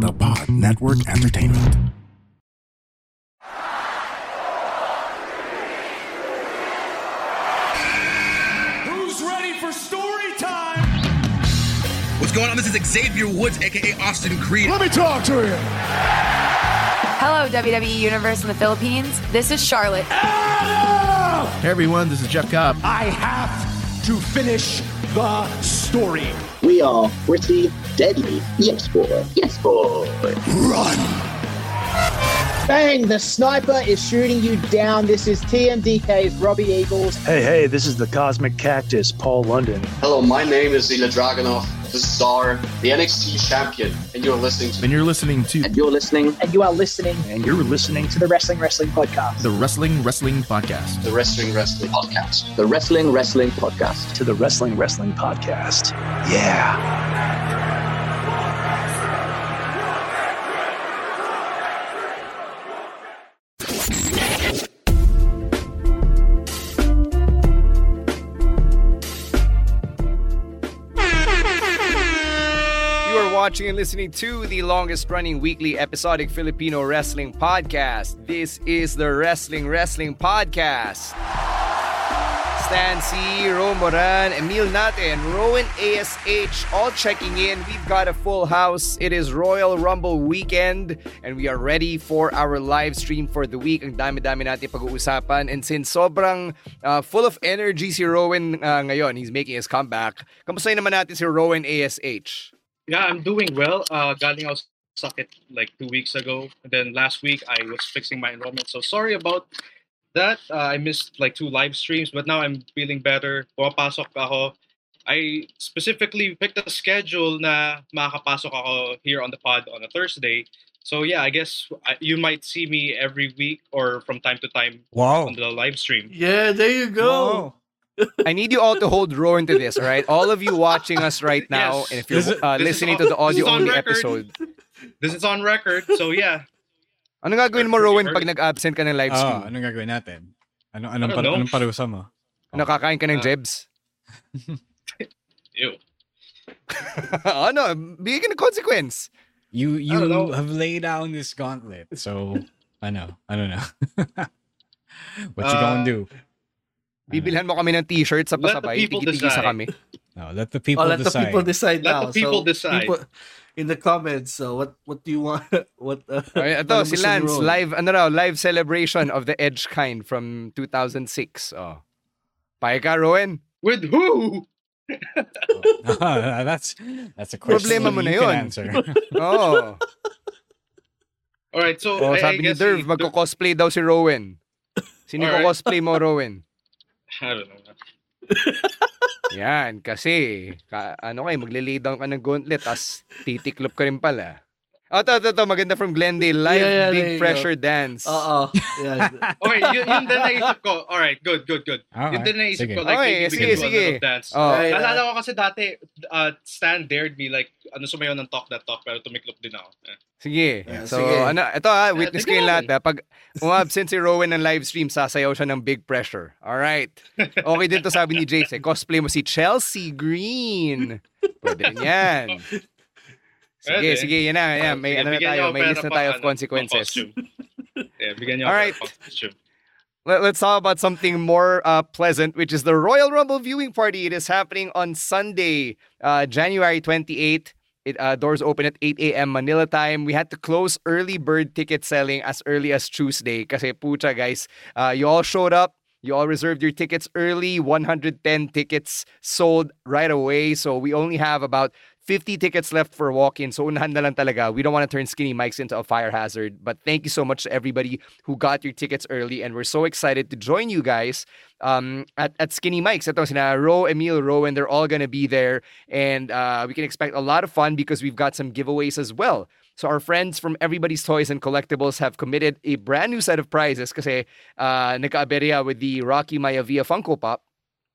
The Pod Network Entertainment. Who's ready for story time? What's going on? This is Xavier Woods, aka Austin Creed. Let me talk to you. Hello, WWE Universe in the Philippines. This is Charlotte. Adam! Hey everyone, this is Jeff Cobb. I have to finish the story. We are pretty deadly. Yes, boy. Yes, boy. Run! Bang! The sniper is shooting you down. This is TMDK's Robbie Eagles. Hey, hey, this is the Cosmic Cactus, Paul London. Hello, my name is Ilya Dragunov, the Czar, the NXT champion, and you're listening to. And you're listening to And you're listening. And you are listening And you're listening to the Wrestling Wrestling Podcast. the Wrestling Wrestling Podcast. the Wrestling Wrestling Podcast. The Wrestling Wrestling Podcast. to the Wrestling Wrestling Podcast. Yeah. Watching and listening to the longest running weekly episodic Filipino wrestling podcast. This is the Wrestling Wrestling Podcast. Stan Sy, Ro Moran, Emil and Rowen ASH all checking in. We've got a full house. It is Royal Rumble weekend and we are ready for our live stream for the week. Ang dami-dami natin pag-uusapan. And since sobrang uh, full of energy si Rowen uh, ngayon, he's making his comeback. Kamusta naman natin si Rowen ASH? Yeah, I'm doing well. Uh, galing ako sa sakit like two weeks ago. And then last week, I was fixing my enrollment. So sorry about that. Uh, I missed like two live streams, but now I'm feeling better. Pumapasok ako. I specifically picked a schedule na makakapasok ako here on the pod on a Thursday. So yeah, I guess you might see me every week or from time to time Wow. on the live stream. Yeah, there you go. I need you all to hold Rowen to this, all right? All of you watching us right now, Yes. and if you're uh, listening on- to the audio on only record. episode, This is on record. So yeah, ano gagawin mo, Rowen, pag nag-absent ka ng live Ah, stream? anong gagawin natin? Ano I anong don't par- anong parusa mo? Ano, kakain ka ng Uh, jebs? ew. ano, bigyan ka ng consequence. You I don't know. you have laid down this gauntlet. So, ano, I don't know. what you gonna Uh, do? Bibilhan mo kami ng t-shirt sa Let the pasabay, decide. kami. No, let the people oh, let decide. the people decide Let now. the people so, decide. people in the comments. So what what do you want? What? Uh, Ay, ito, anong si Lance, Ron? live, ano raw, live celebration of the Edge kind from 2006. Oh. Paya ka, Rowan? With who? Ah, that's that's a question Problema mo you na can yun. answer. Oo. All right, so Oh, I, I sabi ni guess Derv, magko-cosplay daw si Rowan. Sino Alright. ko-cosplay mo, Rowan? I don't know. Yan, kasi, ka, ano kayo, magle-lay down ka ng gauntlet, tas titiklop ka rin pala. Oh, to, to, to, maganda from Glendale. Live Yeah, yeah, Big Pressure Dance. Oo. Yeah. Okay, yun, yun din naisip ko. All right, good, good, good. Alright, Yun din naisip sige. ko. Like, Okay, maybe we sige, can do a sige. little dance. Oh. Right, Naalala right. ko kasi dati, uh, Stan dared me like, ano sumayaw ng talk that talk, pero tumiklop din ako. Eh. Sige. Yeah, so, sige. ano, ito ha, witness tignan kayo lahat ha. Pag umabsent si Rowan ng live stream, sasayaw siya ng Big Pressure. Alright. Okay din to sabi ni Jace. Eh. Cosplay mo si Chelsea Green. Pwede rin yan. Sige, Pwede. sige, yan na. Yan. May, Sige, ano na tayo. May list na tayo of consequences. Yeah, bigyan niyo All right. pera pang costume. Let, us talk about something more uh, pleasant, which is the Royal Rumble viewing party. It is happening on Sunday, uh, January 28th. It, uh, doors open at 8 a.m. Manila time. We had to close early bird ticket selling as early as Tuesday. Kasi pucha guys, uh, you all showed up. You all reserved your tickets early. 110 tickets sold right away. So we only have about 50 tickets left for walk-in. So unahan na lang talaga. We don't want to turn Skinny Mics into a fire hazard. But thank you so much to everybody who got your tickets early. And we're so excited to join you guys um, at, at Skinny Mics. Ito sina Ro, Emil, Rowen, they're all going to be there. And uh, we can expect a lot of fun because we've got some giveaways as well. So our friends from Everybody's Toys and Collectibles have committed a brand new set of prizes kasi uh, nagka with the Rocky Maivia Funko Pop.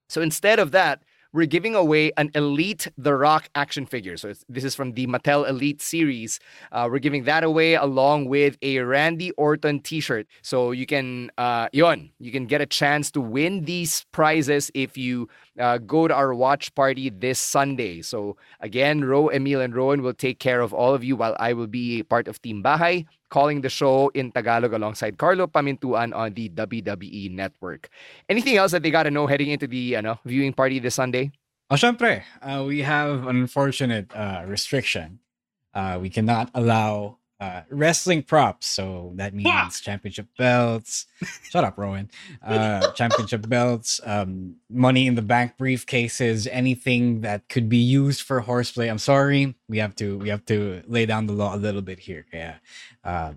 So instead of that, we're giving away an Elite The Rock action figure. So this is from the Mattel Elite series. Uh, we're giving that away along with a Randy Orton T-shirt. So you can, uh, yon, you can get a chance to win these prizes if you uh, go to our watch party this Sunday. So again, Ro, Emil, and Rowen will take care of all of you while I will be part of Team Bahay calling the show in Tagalog alongside Carlo Pamintuan on the WWE Network. Anything else that they got to know heading into the ano, viewing party this Sunday? Oh, syempre, uh, we have an unfortunate uh, restriction. Uh, we cannot allow uh, wrestling props. So that means championship belts. Shut up, Rowen. Uh, championship belts, um, money in the bank briefcases, anything that could be used for horseplay. I'm sorry, we have to we have to lay down the law a little bit here. Yeah. Uh,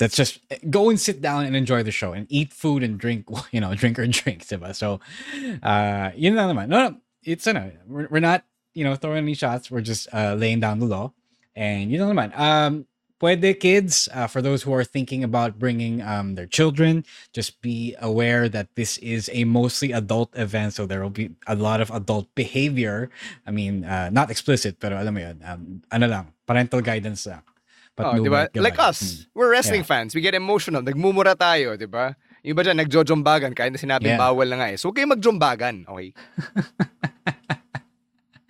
let's just go and sit down and enjoy the show and eat food and drink, you know, drink or drink, diba? So, uh, you know, no, no, it's no, we're, we're not, you know, throwing any shots. We're just uh, laying down the law. And you know, man, um, Puede kids, uh, for those who are thinking about bringing um, their children, just be aware that this is a mostly adult event, so there will be a lot of adult behavior. I mean, uh, not explicit, pero alam mo yun, um, ano lang, parental guidance lang. But oh, no diba? Like us, hmm. we're wrestling yeah. fans. We get emotional. Nagmumura tayo, di ba? Yung iba dyan, nagjojombagan kahit na sinabing yeah. bawal na nga eh. So, okay magjombagan, okay?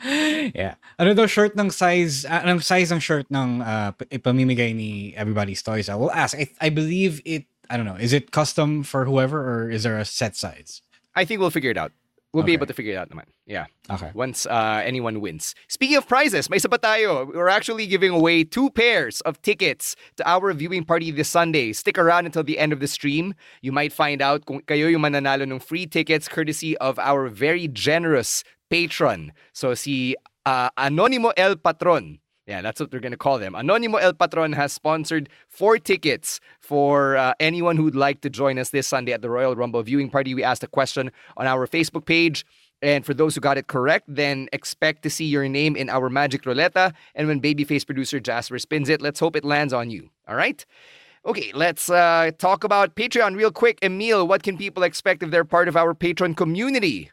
yeah. Ano daw short ng size, uh, anong size ng shirt ng uh, ipamimigay ni Everybody's Toys? I will ask. I, I believe it, I don't know, is it custom for whoever or is there a set size? I think we'll figure it out. We'll okay. be able to figure it out naman. Yeah. Okay. Once uh, anyone wins. Speaking of prizes, may isa tayo. We're actually giving away two pairs of tickets to our viewing party this Sunday. Stick around until the end of the stream. You might find out kung kayo yung mananalo ng free tickets courtesy of our very generous patron. So si uh, Anonimo El Patron. Yeah, that's what we're going to call them. Anonimo El Patron has sponsored four tickets for uh, anyone who'd like to join us this Sunday at the Royal Rumble viewing party. We asked a question on our Facebook page. And for those who got it correct, then expect to see your name in our Magic Roulette. And when Babyface producer Jasper spins it, let's hope it lands on you. All right? Okay, let's uh, talk about Patreon real quick. Emil, what can people expect if they're part of our Patreon community?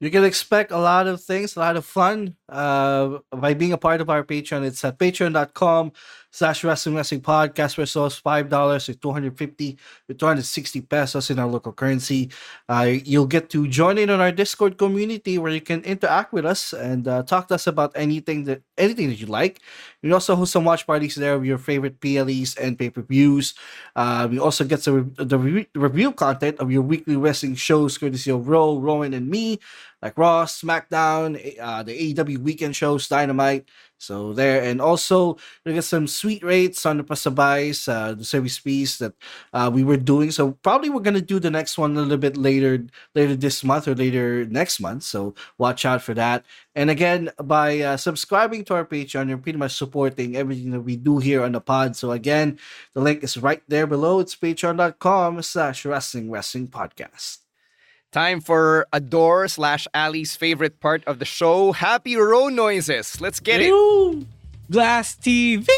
You can expect a lot of things, a lot of fun uh, by being a part of our Patreon. It's at patreon.com slash wrestling wrestling podcast for so five dollars or 250 or 260 pesos in our local currency. Uh, you'll get to join in on our discord community where you can interact with us and uh, talk to us about anything that anything that you like. You can also host some watch parties there of your favorite PLEs and pay-per-views. Uh, we also get some the re- review content of your weekly wrestling shows courtesy of Ro, Rowen, and me like Raw, SmackDown, uh, the AEW weekend shows, Dynamite, so there, and also we get some sweet rates on the pasabays, uh, the service fees that uh, we were doing. So probably we're gonna do the next one a little bit later, later this month or later next month. So watch out for that. And again, by uh, subscribing to our Patreon, you're pretty much supporting everything that we do here on the pod. So again, the link is right there below. It's patreon.com/slash wrestling wrestling podcast. Time for Adore slash Ali's favorite part of the show, Happy Row Noises. Let's get it. Blast TV.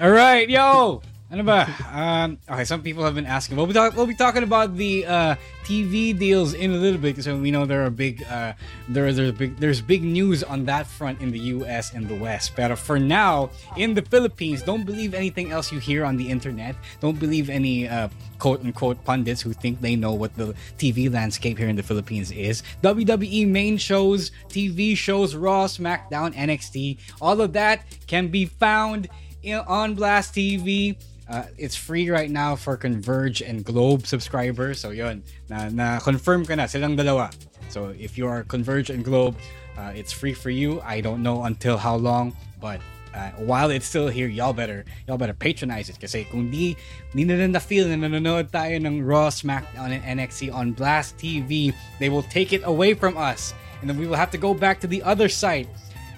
All right, yo. Ba? Um, okay, some people have been asking. We'll be, talk- we'll be talking about the uh, TV deals in a little bit because we know there are big, uh, there, there's big, there's big news on that front in the U.S. and the West. But for now, in the Philippines, don't believe anything else you hear on the internet. Don't believe any uh, quote unquote pundits who think they know what the TV landscape here in the Philippines is. WWE main shows, TV shows, Raw, SmackDown, NXT, all of that can be found in, on Blast TV. Uh, it's free right now for Converge and Globe subscribers. So yun, na, na confirm ka na silang dalawa. So if you are Converge and Globe, uh, it's free for you. I don't know until how long, but uh, while it's still here, y'all better y'all better patronize it kasi kung di di na na feel na nanonood tayo ng Raw, SmackDown, and NXT on Blast TV, they will take it away from us, and then we will have to go back to the other site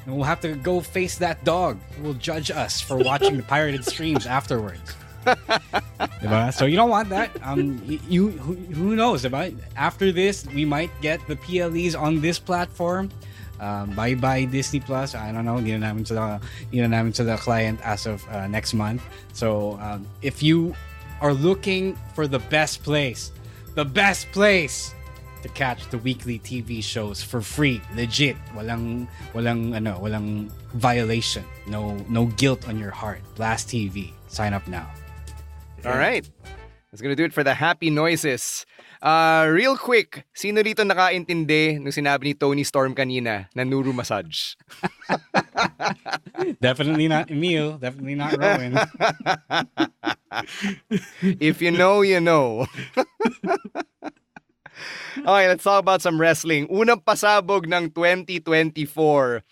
and we'll have to go face that dog who will judge us for watching the pirated streams afterwards. So you don't want that. Um, you who, who knows about after this we might get the PLEs on this platform. Um, bye bye Disney Plus. I don't know. Hindi na namin sila, hindi na namin sila client as of uh, next month. So um, if you are looking for the best place, the best place to catch the weekly TV shows for free, legit, walang walang ano, walang violation, no no guilt on your heart. Blast TV. Sign up now. All right. That's gonna do it for the happy noises. Uh, real quick, sino dito nakaintindi nung sinabi ni Toni Storm kanina na Nuru massage? Definitely not Emil. Definitely not Rowen. if you know, you know. okay, let's talk about some wrestling. Unang pasabog ng 2024.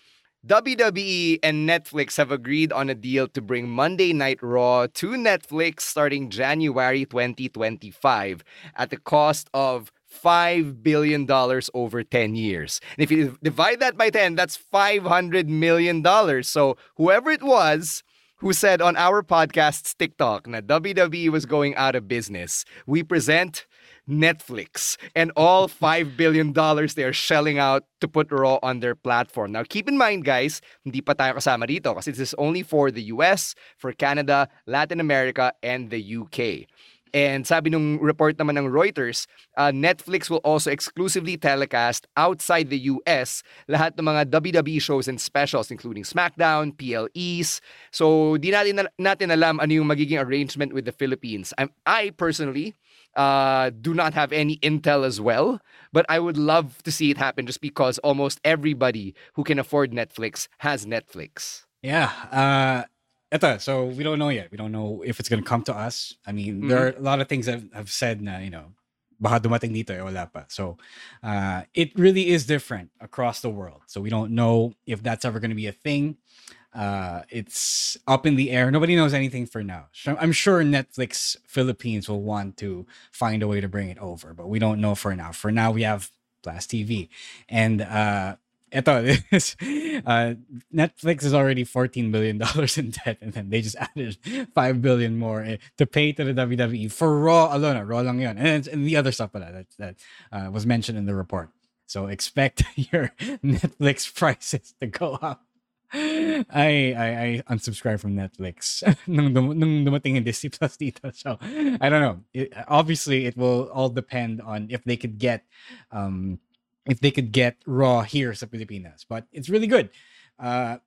WWE and Netflix have agreed on a deal to bring Monday Night Raw to Netflix starting January 2025 at the cost of $5 billion over 10 years. And if you divide that by 10, that's $500 million. So whoever it was who said on our podcast's TikTok that WWE was going out of business, we present Netflix and all $5 billion they're shelling out to put Raw on their platform. Now, keep in mind, guys, hindi pa tayo kasama dito kasi this is only for the US, for Canada, Latin America, and the UK. And sabi nung report naman ng Reuters, uh, Netflix will also exclusively telecast outside the US lahat ng mga WWE shows and specials including SmackDown, PLEs. So di natin, natin alam ano yung magiging arrangement with the Philippines. I'm, I personally uh, do not have any intel as well, but I would love to see it happen just because almost everybody who can afford Netflix has Netflix. Yeah. Uh, eto, so we don't know yet. We don't know if it's gonna come to us. I mean, there are a lot of things I've, I've said you know, baka dumating dito, eh, wala pa. So, uh, it really is different across the world. So we don't know if that's ever gonna be a thing. Uh, it's up in the air. Nobody knows anything for now. I'm sure Netflix Philippines will want to find a way to bring it over, but we don't know for now. For now, we have Blast TV, and uh, eto, this, uh, Netflix is already 14 billion dollars in debt, and then they just added 5 billion more eh, to pay to the WWE for Raw alone. Raw lang yun. And, and the other stuff that that uh, was mentioned in the report. So expect your Netflix prices to go up. I I, I unsubscribed from Netflix nung, dum- nung dumating yung Disney Plus dito. So I don't know. It, obviously, it will all depend on if they could get um if they could get Raw here sa Pilipinas. But it's really good. Uh,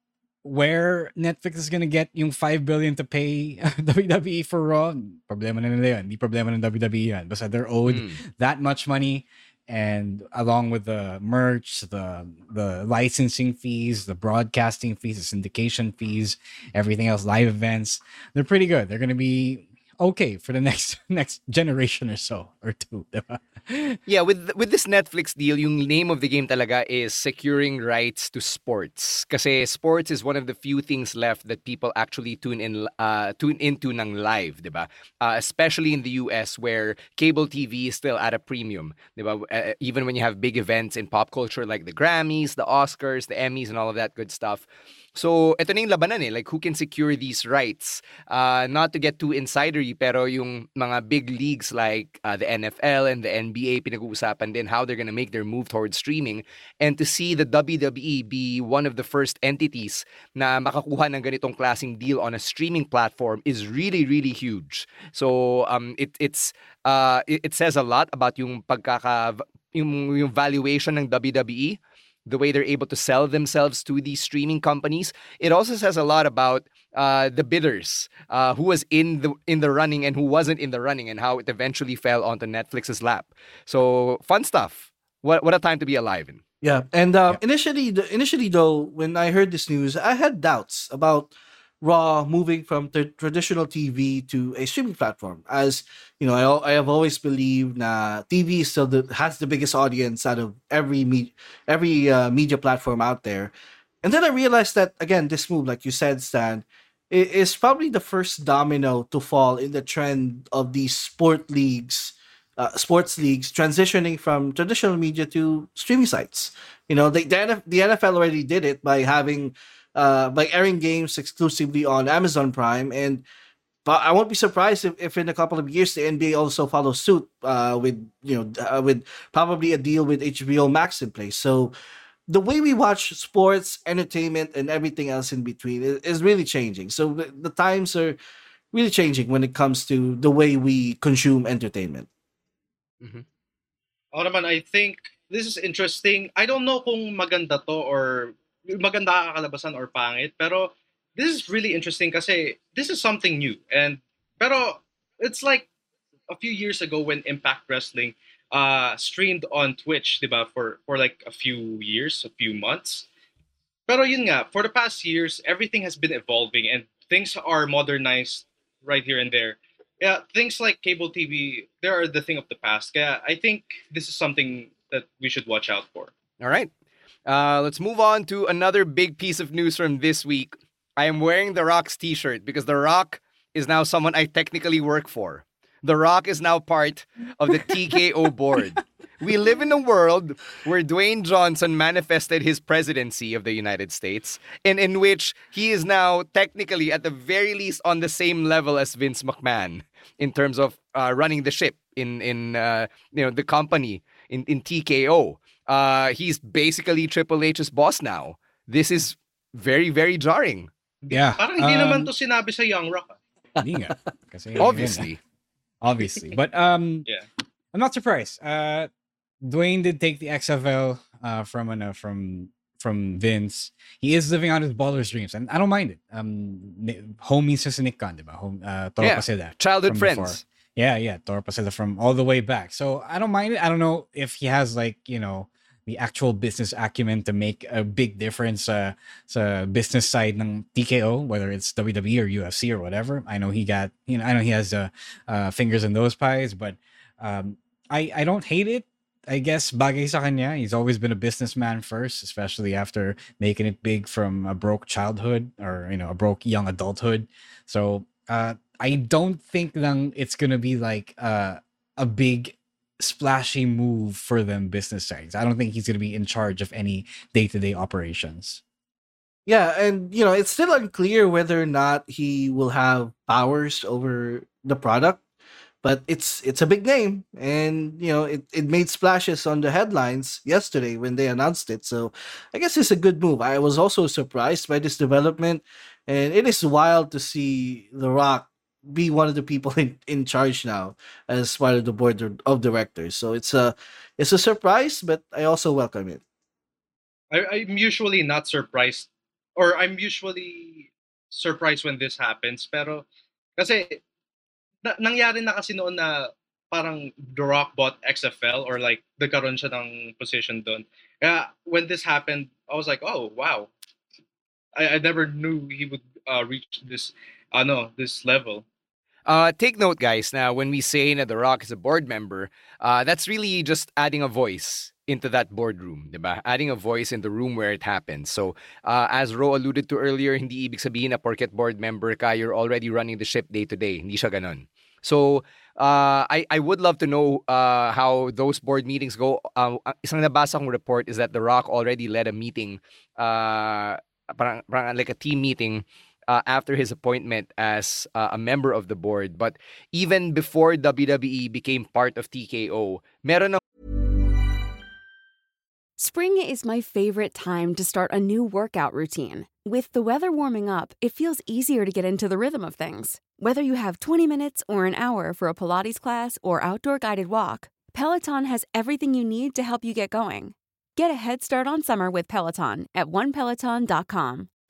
where Netflix is gonna get yung 5 billion to pay WWE for Raw, problema na nila yun. Hindi problema ng WWE yan. Basta they're owed Mm. that much money and along with the merch, the the licensing fees, the broadcasting fees, the syndication fees, everything else, live events, they're pretty good. They're gonna be okay for the next next generation or so or two. diba? Yeah, with with this Netflix deal, yung name of the game talaga is securing rights to sports. Kasi sports is one of the few things left that people actually tune in uh, tune into ng live, ba? Uh, especially in the US where cable TV is still at a premium, ba? Uh, even when you have big events in pop culture like the Grammys, the Oscars, the Emmys and all of that good stuff. So, ito na yung labanan eh. Like, who can secure these rights? Uh, not to get too insidery, pero yung mga big leagues like uh, the NFL and the NBA, pinag-uusapan din how they're gonna make their move towards streaming. And to see the WWE be one of the first entities na makakuha ng ganitong klaseng deal on a streaming platform is really, really huge. So, um, it, it's, uh, it, it says a lot about yung pagkaka, yung, yung valuation ng WWE the way they're able to sell themselves to these streaming companies. It also says a lot about uh, the bidders, uh, who was in the in the running and who wasn't in the running, and how it eventually fell onto Netflix's lap. So fun stuff. What what a time to be alive in. Yeah, and uh, initially, the, initially though, when I heard this news, I had doubts about Raw moving from the traditional TV to a streaming platform. As you know, I, I have always believed that TV still the, has the biggest audience out of every me- every uh, media platform out there. And then I realized that again, this move, like you said, Stan, is probably the first domino to fall in the trend of these sport leagues uh, sports leagues transitioning from traditional media to streaming sites. You know, the, the, NF, the NFL already did it by having uh, by airing games exclusively on Amazon Prime, and but I won't be surprised if, if in a couple of years the NBA also follows suit uh, with you know uh, with probably a deal with HBO Max in place. So the way we watch sports, entertainment, and everything else in between is, is really changing. So the, times are really changing when it comes to the way we consume entertainment. Mm-hmm. Ako naman, I think this is interesting. I don't know kung maganda to or maganda kakalabasan or pangit, pero this is really interesting kasi this is something new. And pero it's like a few years ago when Impact Wrestling uh, streamed on Twitch, diba, for for like a few years, a few months. Pero yun nga, for the past years, everything has been evolving and things are modernized right here and there. Yeah, things like cable TV, they are the thing of the past. Yeah, I think this is something that we should watch out for. All right. Uh, let's move on to another big piece of news from this week. I am wearing The Rock's t shirt because The Rock is now someone I technically work for. The Rock is now part of the TKO board. We live in a world where Dwayne Johnson manifested his presidency of the United States, and in which he is now technically, at the very least, on the same level as Vince McMahon in terms of uh, running the ship in in uh, you know the company in in TKO. Uh, he's basically Triple H's boss now. This is very very jarring. Yeah. Parang hindi um, naman to sinabi sa Young Rock. Hindi nga. Kasi obviously. obviously. But um yeah. I'm not surprised. Uh Dwayne did take the XFL uh from uh, from from Vince. He is living out his baller's dreams and I don't mind it. Um homies sa Nick Khan, diba? Home uh Toro yeah. sila. Childhood friends. Before. Yeah, yeah, Toro pa sila from all the way back. So I don't mind it. I don't know if he has like, you know, the actual business acumen to make a big difference uh, sa business side ng TKO, whether it's WWE or UFC or whatever. I know he got, you know, I know he has uh, uh, fingers in those pies, but um, I I don't hate it. I guess bagay sa kanya. He's always been a businessman first, especially after making it big from a broke childhood or you know a broke young adulthood. So uh, I don't think lang it's gonna be like uh, a big splashy move for them business sides. I don't think he's going to be in charge of any day to day operations. Yeah, and you know, it's still unclear whether or not he will have powers over the product, but it's it's a big name and you know, it, it made splashes on the headlines yesterday when they announced it. So, I guess it's a good move. I was also surprised by this development and it is wild to see The Rock be one of the people in, in charge now as part of the board of directors. So it's a it's a surprise, but I also welcome it. I, I'm usually not surprised, or I'm usually surprised when this happens. Pero kasi na, nangyari na kasi noon na parang The Rock bought XFL or like nagkaroon siya ng position doon. Kaya when this happened, I was like, oh wow, I, I never knew he would uh, reach this, uh, no, this level. Uh, take note, guys. Now, when we say that The Rock is a board member, uh, that's really just adding a voice into that boardroom, diba? Adding a voice in the room where it happens. So, uh, as Ro alluded to earlier, hindi ibig sabihin na porket board member ka, you're already running the ship day to day. Hindi siya ganun. So, uh, I, I would love to know uh, how those board meetings go. Uh, isang nabasa kong report is that The Rock already led a meeting, uh, parang, parang like a team meeting uh, after his appointment as uh, a member of the board. But even before WWE became part of TKO, meron ng Spring is my favorite time to start a new workout routine. With the weather warming up, it feels easier to get into the rhythm of things. Whether you have 20 minutes or an hour for a Pilates class or outdoor guided walk, Peloton has everything you need to help you get going. Get a head start on summer with Peloton at onepeloton.com.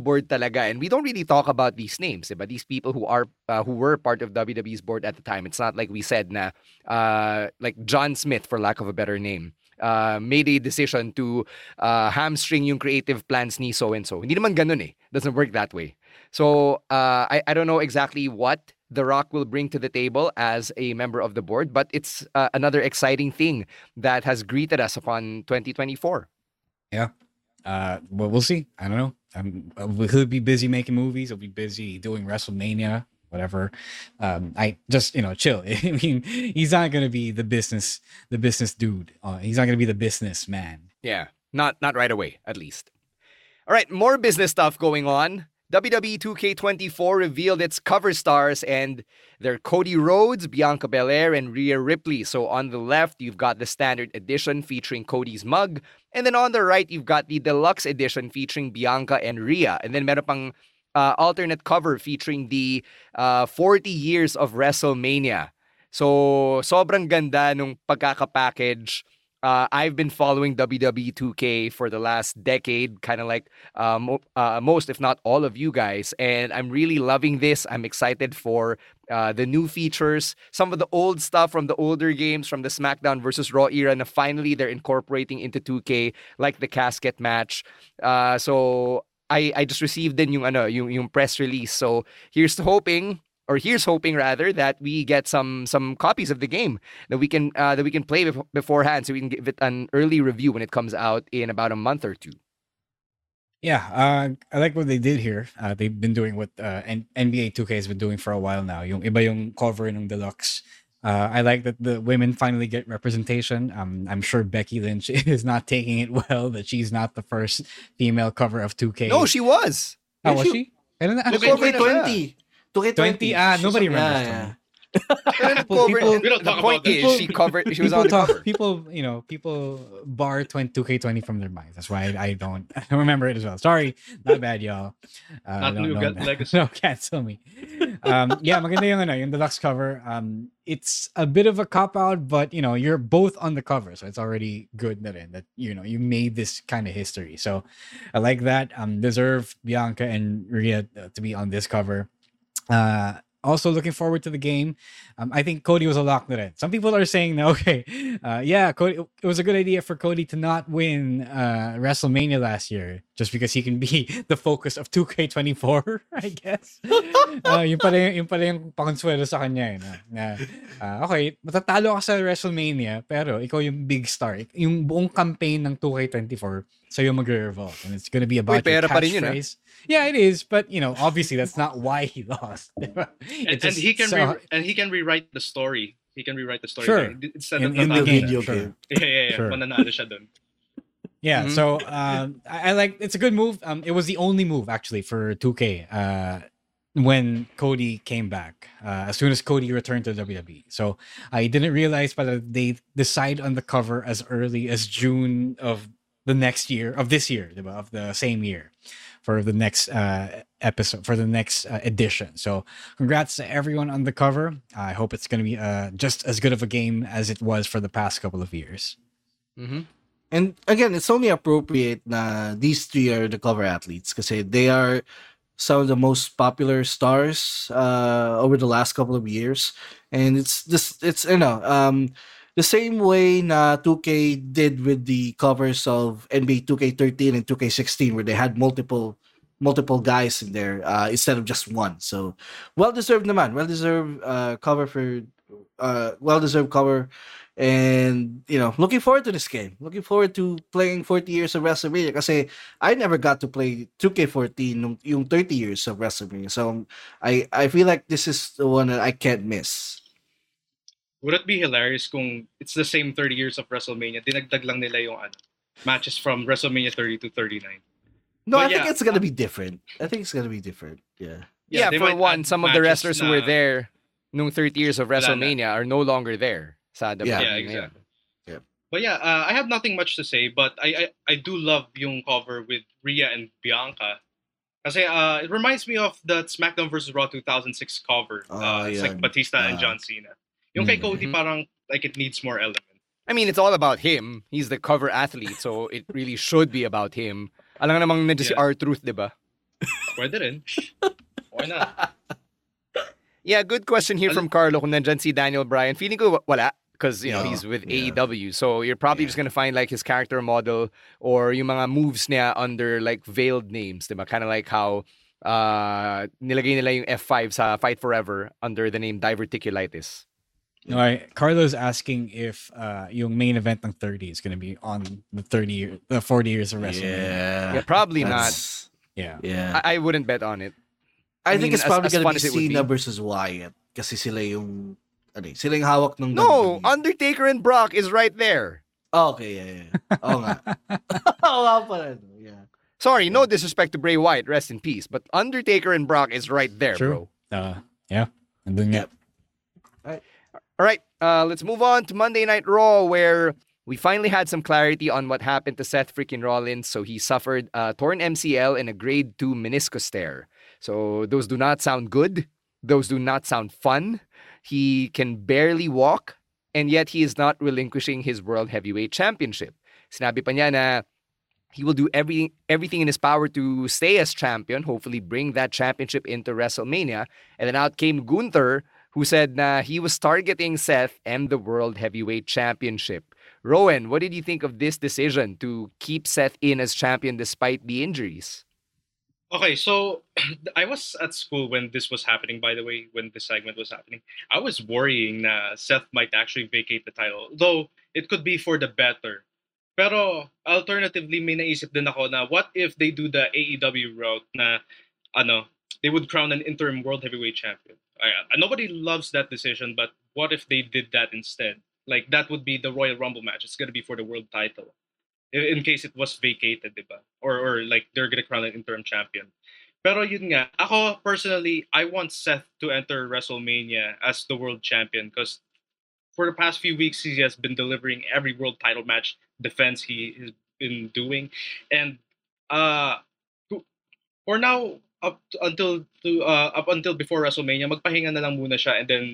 Board talaga and we don't really talk about these names but these people who are uh, who were part of WWE's board at the time it's not like we said na uh, like John Smith for lack of a better name uh, made a decision to uh, hamstring yung creative plans ni so and so hindi naman ganun eh doesn't work that way so uh, I, I don't know exactly what the Rock will bring to the table as a member of the board but it's uh, another exciting thing that has greeted us upon 2024 Yeah. Uh, well, we'll see. I don't know. Um, he'll be busy making movies. He'll be busy doing WrestleMania, whatever. Um, I just you know chill. I mean, he's not gonna be the business, the business dude. Uh, he's not gonna be the business man. Yeah, not not right away, at least. All right, more business stuff going on. WWE 2K24 revealed its cover stars, and they're Cody Rhodes, Bianca Belair, and Rhea Ripley. So on the left, you've got the standard edition featuring Cody's mug, and then on the right, you've got the deluxe edition featuring Bianca and Rhea, and then meron pang uh, alternate cover featuring the uh, 40 years of WrestleMania. So sobrang ganda nung pagkakapackage. Uh, I've been following WWE 2K for the last decade, kind of like mo- uh, most, if not all of you guys. And I'm really loving this. I'm excited for uh, the new features, some of the old stuff from the older games from the SmackDown versus Raw era. And finally, they're incorporating into 2K, like the casket match. Uh, so I, I just received din yung, ano, yung, yung press release. So here's hoping or here's hoping rather that we get some some copies of the game that we can uh, that we can play bef- beforehand, so we can give it an early review when it comes out in about a month or two. Yeah, uh, I like what they did here. Uh, they've been doing what uh, N- NBA 2K has been doing for a while now. Yung iba yung cover ng deluxe. Uh, I like that the women finally get representation. Um, I'm sure Becky Lynch is not taking it well that she's not the first female cover of 2K. No, she was. Oh, was she? I don't know. Look at 2020. 20, ah, nobody remembers. yeah, 20. People, people- We don't the talk point about that. is, she covered. She was on the talk, cover. people, you know, people bar 20, 2K20 from their minds. That's why I, I don't, I don't remember it as well. Sorry, not bad, y'all. Uh, Not new don't- legacy. No, cancel me. Um, yeah, maganda yung, ano, yung deluxe cover. Um, it's a bit of a cop out, but you know, you're both on the cover, so it's already good na rin that you know you made this kind of history. So I like that. Um, deserve Bianca and Rhea uh, to be on this cover. Uh, also looking forward to the game. Um, I think Cody was a lock na rin. Some people are saying, na, okay, uh, yeah, Cody, it was a good idea for Cody to not win uh, WrestleMania last year just because he can be the focus of 2K24, I guess. uh, yung pala yung, yung, pala yung pakonsuelo sa kanya. Eh, na, na, uh, okay, matatalo ka sa WrestleMania, pero ikaw yung big star. Yung buong campaign ng 2K24 sa'yo magre-revolve. And it's gonna be about Uy, your pera pa rin yun, ah. catchphase. Yeah, it is, but you know, obviously that's not why he lost. and, It's and he can so- re- and he can rewrite the story. He can rewrite the story Sure. instead In- of in the game, siya. sure. Yeah, yeah, yeah. Sure. Mananalo siya dun. Yeah, Mhm. so um, I, I like it's a good move. Um, it was the only move actually for 2K uh, when Cody came back. Uh, as soon as Cody returned to WWE, so I didn't realize, but they decide on the cover as early as June of the next year of this year, of the same year for the next uh, episode for the next uh, edition. So congrats to everyone on the cover. I hope it's going to be uh, just as good of a game as it was for the past couple of years. Mm-hmm. And again, it's only appropriate na these three are the cover athletes because they are some of the most popular stars uh, over the last couple of years. And it's just it's you know, um the same way na 2K did with the covers of NBA 2K13 and 2K16 where they had multiple multiple guys in there uh, instead of just one. So well deserved naman. Well deserved uh, cover for uh, well deserved cover. And you know looking forward to this game. Looking forward to playing 40 years of WrestleMania. Kasi I never got to play 2K14 nung yung 30 years of WrestleMania. So I I feel like this is the one that I can't miss Would it be hilarious kung it's the same 30 years of WrestleMania, dinagdag lang nila yung ano, matches from WrestleMania 30 to 39? no But I think it's gonna be different I think it's gonna be different yeah Yeah, they for one, some of the matches wrestlers who were there nung 30 years of WrestleMania are no longer there. Sa WWE. Yeah, exactly. Yeah. But yeah, uh, I have nothing much to say, but I, I I do love yung cover with Rhea and Bianca. Kasi uh, it reminds me of the SmackDown vs. Raw 2006 cover. Ah, uh, it's like yan. Batista and. John Cena. Yung kay Cody Mhm. parang like it needs more element. I mean, it's all about him. He's the cover athlete, so it really should be about him. Alam nga namang nandiyan si Yeah. R-Truth, di ba? Pwede rin. Why not? Yeah, good question here from Carlo kung nandyan si Daniel Bryan. Feeling ko wala because you know No, he's with yeah. AEW. So you're probably just gonna find like his character model or yung mga moves niya under like veiled names, diba? Kind of like how uh, nilagay nila yung F5 sa Fight Forever under the name Diverticulitis. All right, Carlos asking if uh, yung main event ng 30 is going to be on the 30 year, the 40 years of wrestling. Yeah, probably not. Yeah. Yeah. I, I wouldn't bet on it. I, I think mean, it's probably gonna be as it would Cena be. versus Wyatt. Kasi sila yung, ano eh, sila yung hawak ng No, Undertaker and Brock is right there. Oh, okay, yeah, yeah. Oo nga. Oo nga pala. Yeah. Sorry, no disrespect to Bray Wyatt, rest in peace. But Undertaker and Brock is right there, True. bro. Uh, yeah. And then, yeah. All right, uh, let's move on to Monday Night Raw, where we finally had some clarity on what happened to Seth freaking Rollins. So he suffered a torn MCL and a grade two meniscus tear. So those do not sound good. Those do not sound fun. He can barely walk, and yet he is not relinquishing his World Heavyweight Championship. Sinabi pa he will do every, everything in his power to stay as champion, hopefully bring that championship into WrestleMania. And then out came Gunther, who said na he was targeting Seth and the World Heavyweight Championship. Rowen, what did you think of this decision to keep Seth in as champion despite the injuries? Okay, so I was at school when this was happening, by the way, when this segment was happening. I was worrying that Seth might actually vacate the title, though it could be for the better. Pero alternatively, may naisip din ako na what if they do the AEW route na ano, they would crown an interim world heavyweight champion. I, nobody loves that decision, but what if they did that instead? Like that would be the Royal Rumble match. It's gonna be for the world title. In, in case it was vacated, diba? Or or like they're gonna crown an interim champion. Pero yun nga, ako personally, I want Seth to enter WrestleMania as the world champion because for the past few weeks he has been delivering every world title match defense he has been doing, and uh, for now up to- until to uh, up until before WrestleMania, magpahinga na lang muna siya and then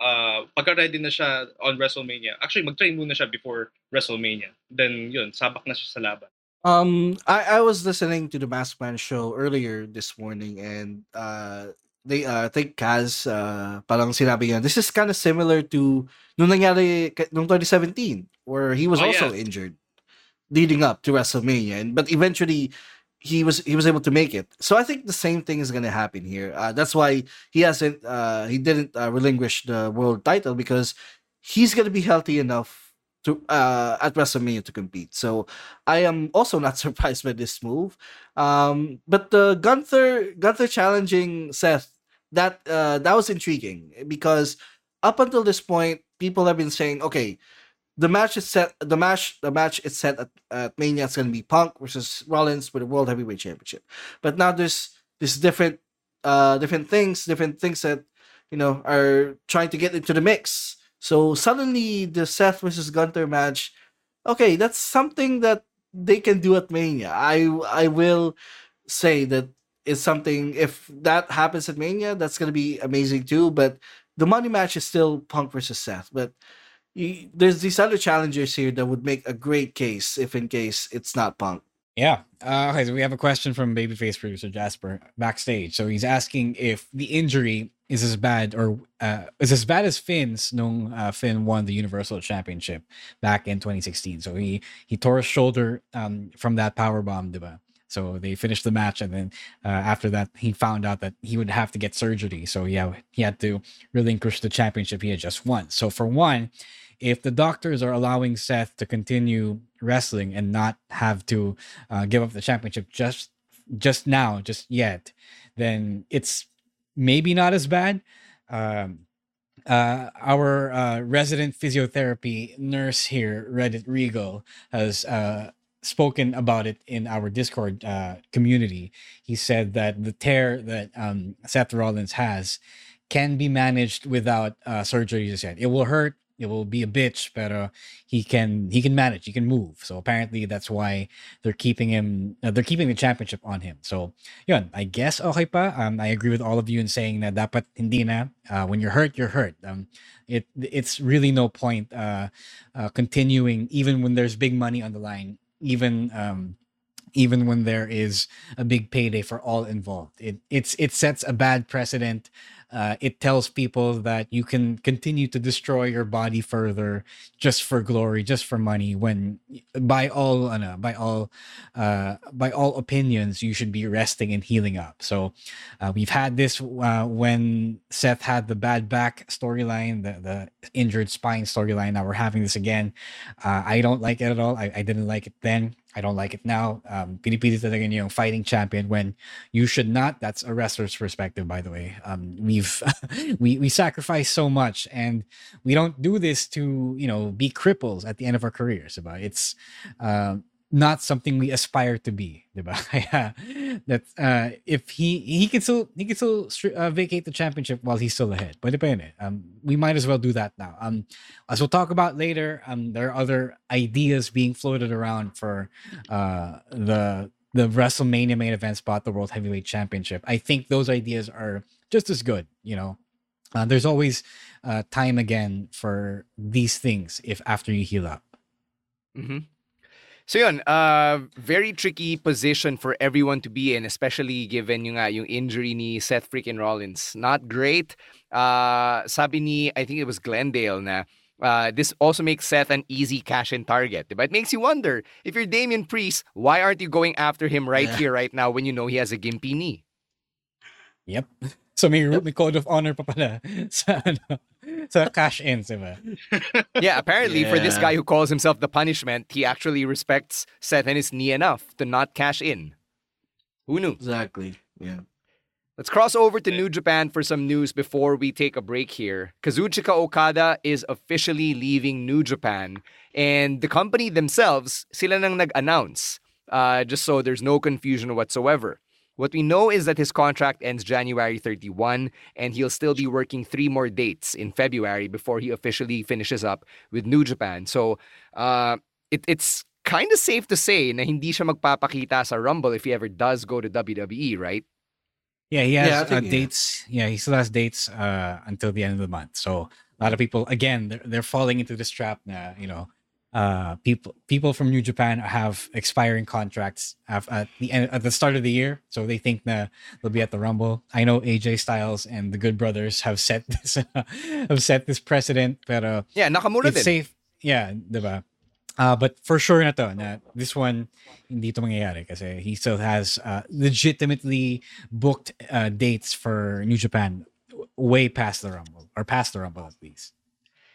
uh, pagka-ready na siya on WrestleMania, actually mag-train muna siya before WrestleMania. Then yun, sabak na siya sa laban. Um, I, I was listening to the Masked Man show earlier this morning, and uh, they uh, I think Kaz uh, parang sinabi niya, this is kind of similar to nung nangyari nung 2017 where he was Oh, also yeah. injured leading up to WrestleMania, and but eventually he was he was able to make it. So I think the same thing is gonna happen here. Uh, that's why he hasn't uh, he didn't uh, relinquish the world title because he's gonna be healthy enough to uh, at WrestleMania to compete. So I am also not surprised by this move. Um, but the Gunther Gunther challenging Seth that uh, that was intriguing because up until this point, people have been saying, okay, the match is set. The match the match is set at, at Mania. It's going to be Punk versus Rollins for the World Heavyweight Championship. But now there's there's different uh different things, different things that you know are trying to get into the mix. So suddenly the Seth versus Gunther match, okay, that's something that they can do at Mania. I I will say that it's something if that happens at Mania, that's gonna be amazing too. But the money match is still Punk versus Seth. But you, there's these other challengers here that would make a great case if in case it's not Punk. Yeah. Uh, okay, so we have a question from Babyface producer Jasper backstage. So he's asking if the injury is as bad or uh, is as bad as Finn's nung uh, Finn won the Universal Championship back in 2016. So he he tore his shoulder um, from that power bomb, diba? So they finished the match, and then uh, after that, he found out that he would have to get surgery. So yeah, he had to relinquish the championship he had just won. So for one, if the doctors are allowing Seth to continue wrestling and not have to uh, give up the championship just just now, just yet, then it's maybe not as bad. Um, uh, our uh, resident physiotherapy nurse here, Reddit Regal, has uh, spoken about it in our Discord uh, community. He said that the tear that um, Seth Rollins has can be managed without uh, surgery just yet. It will hurt. It will be a bitch, but uh, he can he can manage. He can move. So apparently that's why they're keeping him. Uh, they're keeping the championship on him. So yun, I guess okay pa. Um, I agree with all of you in saying that dapat hindi na. Uh, when you're hurt, you're hurt. Um, it it's really no point uh, uh continuing even when there's big money on the line. Even um even when there is a big payday for all involved. It it's it sets a bad precedent. Uh, it tells people that you can continue to destroy your body further just for glory, just for money. When by all ano, by all uh, by all opinions, you should be resting and healing up. So uh, we've had this uh, when Seth had the bad back storyline, the the injured spine storyline. Now we're having this again. Uh, I don't like it at all. I, I didn't like it then. I don't like it now. Um, pinipili talaga niya yung fighting champion when you should not. That's a wrestler's perspective, by the way. Um, we've we we sacrifice so much, and we don't do this to you know be cripples at the end of our careers. About it's. Uh, not something we aspire to be, diba? Kaya that uh, if he he can still he can still uh, vacate the championship while he's still ahead. Pwede pa yun eh. Um, we might as well do that now. Um, as we'll talk about later, um, there are other ideas being floated around for uh the the WrestleMania main event spot, the World Heavyweight Championship. I think those ideas are just as good. You know, uh, there's always uh, time again for these things if after you heal up. Mm-hmm. So yun, uh, very tricky position for everyone to be in, especially given yung, uh, yung injury ni Seth freaking Rollins. Not great. Uh, sabi ni, I think it was Glendale na, uh, this also makes Seth an easy cash-in target. But it makes you wonder, if you're Damian Priest, why aren't you going after him right Yeah. here, right now, when you know he has a gimpy knee? Yep. So may, may code of honor pa pala sa, ano, sa cash in, diba? Yeah, apparently for this guy who calls himself the punishment, he actually respects Seth and his knee enough to not cash in. Who knew? Exactly. Yeah. Let's cross over to New Japan for some news before we take a break here. Kazuchika Okada is officially leaving New Japan, and the company themselves, sila nang nag-announce, uh, just so there's no confusion whatsoever. What we know is that his contract ends January 31, and he'll still be working three more dates in February before he officially finishes up with New Japan. So, uh, it, it's kind of safe to say na hindi siya magpapakita sa Rumble if he ever does go to WWE, right? Yeah, he has Yeah, I uh, yeah. dates. Yeah, he still has dates uh, until the end of the month. So a lot of people, again, they're, they're falling into this trap. Na, you know, uh, people people from New Japan have expiring contracts at the end at the start of the year, so they think that they'll be at the Rumble. I know AJ Styles and the Good Brothers have set this have set this precedent, pero Yeah, Nakamura it's din. safe. Yeah, diba? Uh, but for sure na to, na this one, hindi to mangyayari kasi he still has uh, legitimately booked uh, dates for New Japan way past the Rumble, or past the Rumble at least.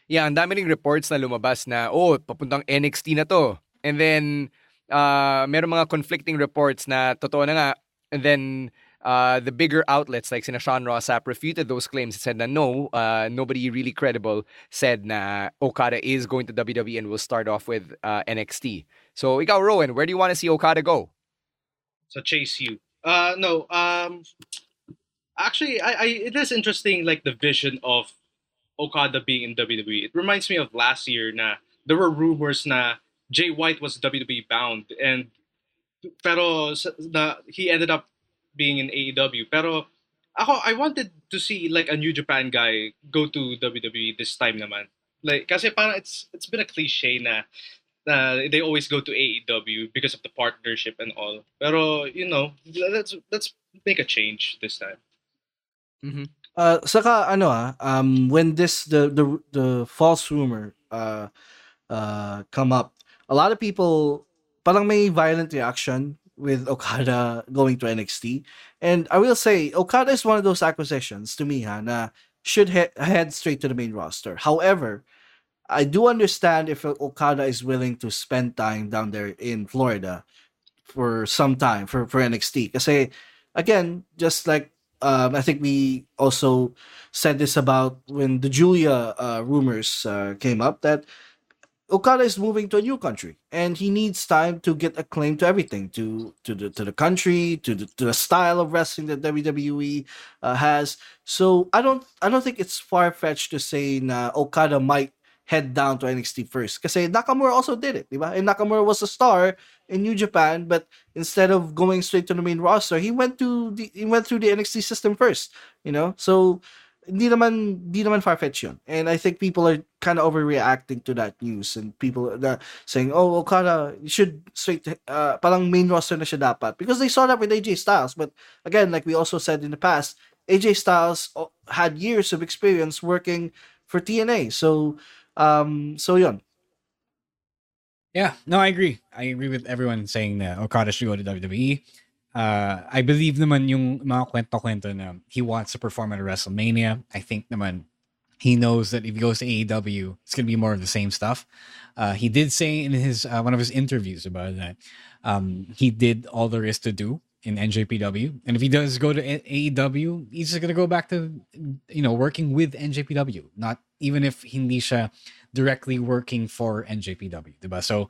Yeah, ang dami ring reports na lumabas na, oh, papuntang NXT na to. And then, uh, meron mga conflicting reports na totoo na nga. And then, uh, the bigger outlets like sina Sean Rossap refuted those claims and said na no, uh, nobody really credible said na Okada is going to WWE and will start off with uh, NXT. So, ikaw, Rowan, where do you want to see Okada go? So Chase you. Uh no, um actually I, I it is interesting like the vision of Okada being in WWE. It reminds me of last year na there were rumors na Jay White was WWE bound and pero na he ended up being in AEW. Pero ako I wanted to see like a New Japan guy go to WWE this time naman. Like kasi parang it's it's been a cliche na uh, they always go to AEW because of the partnership and all. Pero you know, let's let's make a change this time. Uh, saka ano ah, um, when this the the the false rumor uh uh come up, a lot of people parang may violent reaction with Okada going to NXT, and I will say Okada is one of those acquisitions to me ha, na should he- head straight to the main roster. However, I do understand if Okada is willing to spend time down there in Florida for some time for, for NXT. Kasi again, just like um, I think we also said this about when the Giulia uh, rumors uh, came up that Okada is moving to a new country and he needs time to get acclaim to everything to to the to the country to the, to the style of wrestling that WWE uh, has. So I don't I don't think it's far fetched to say na Okada might head down to NXT first. Kasi Nakamura also did it, ba? And Nakamura was a star in New Japan, but instead of going straight to the main roster, he went to the he went through the NXT system first, you know? So hindi naman, hindi naman yun. And I think people are kind of overreacting to that news and people that saying, oh, Okada, you should straight, uh, parang main roster na siya dapat. Because they saw that with AJ Styles. But again, like we also said in the past, AJ Styles oh, had years of experience working for TNA. So, um, so yun. Yeah, no, I agree. I agree with everyone saying that Okada should go to WWE. Uh, I believe naman yung mga kwento-kwento na he wants to perform at WrestleMania. I think naman he knows that if he goes to AEW, it's going to be more of the same stuff. Uh, he did say in his uh, one of his interviews about that um, he did all there is to do in NJPW, and if he does go to AEW, he's just going to go back to you know working with NJPW, not even if hindi siya directly working for NJPW, diba? So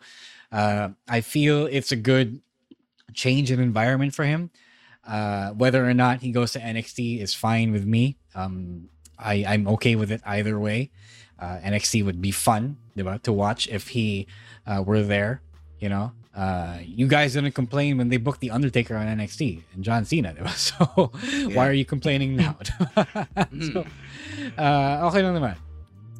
uh, I feel it's a good change in environment for him. Uh, whether or not he goes to NXT is fine with me. Um, I, I'm okay with it either way. Uh, NXT would be fun diba, to watch if he uh, were there. You know, uh, you guys didn't complain when they booked the Undertaker on NXT and John Cena. Diba? So yeah. why are you complaining now? so, uh, okay lang naman.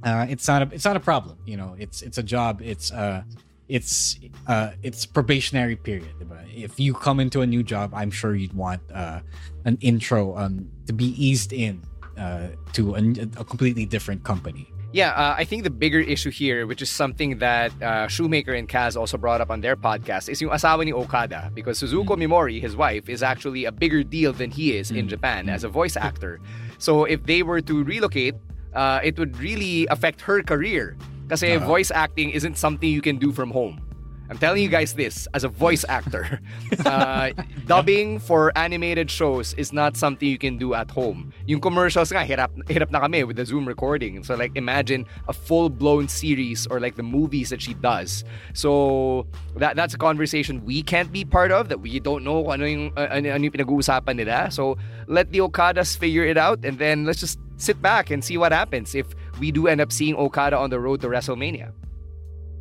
Uh, it's not a it's not a problem. You know, it's it's a job. It's uh it's uh it's probationary period. If you come into a new job, I'm sure you'd want uh an intro um to be eased in uh to a, a completely different company. Yeah, uh, I think the bigger issue here, which is something that uh, Shoemaker and Kaz also brought up on their podcast, is yung asawa ni Okada. Because Suzuko mm. Mimori, his wife, is actually a bigger deal than he is mm. in Japan as a voice actor. So if they were to relocate, uh, it would really affect her career. Because uh-huh. voice acting isn't something you can do from home. I'm telling you guys this as a voice actor. Uh, dubbing for animated shows is not something you can do at home. Yung commercials nga, hirap, hirap na kami with the Zoom recording. So like imagine a full-blown series or like the movies that she does. So that that's a conversation we can't be part of, that we don't know ano yung, uh, ano, ano yung pinag-uusapan nila. So let the Okadas figure it out and then let's just sit back and see what happens if we do end up seeing Okada on the road to WrestleMania.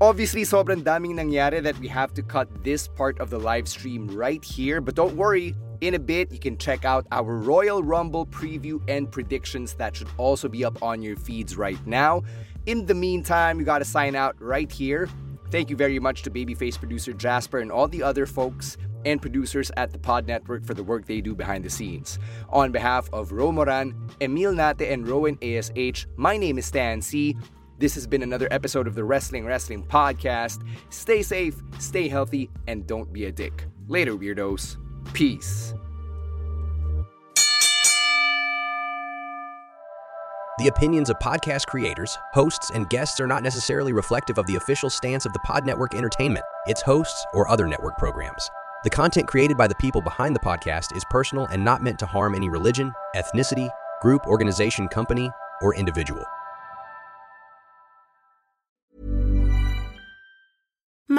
Obviously, sobrang daming nangyari that we have to cut this part of the live stream right here. But don't worry, in a bit, you can check out our Royal Rumble preview and predictions that should also be up on your feeds right now. In the meantime, you gotta sign out right here. Thank you very much to Babyface producer Jasper and all the other folks and producers at the Pod Network for the work they do behind the scenes. On behalf of Romoran, Emile Nate, and Rowen ASH, my name is Stan Sy. This has been another episode of the Wrestling Wrestling Podcast. Stay safe, stay healthy, and don't be a dick. Later, weirdos. Peace. The opinions of podcast creators, hosts, and guests are not necessarily reflective of the official stance of the Pod Network Entertainment, its hosts, or other network programs. The content created by the people behind the podcast is personal and not meant to harm any religion, ethnicity, group, organization, company, or individual.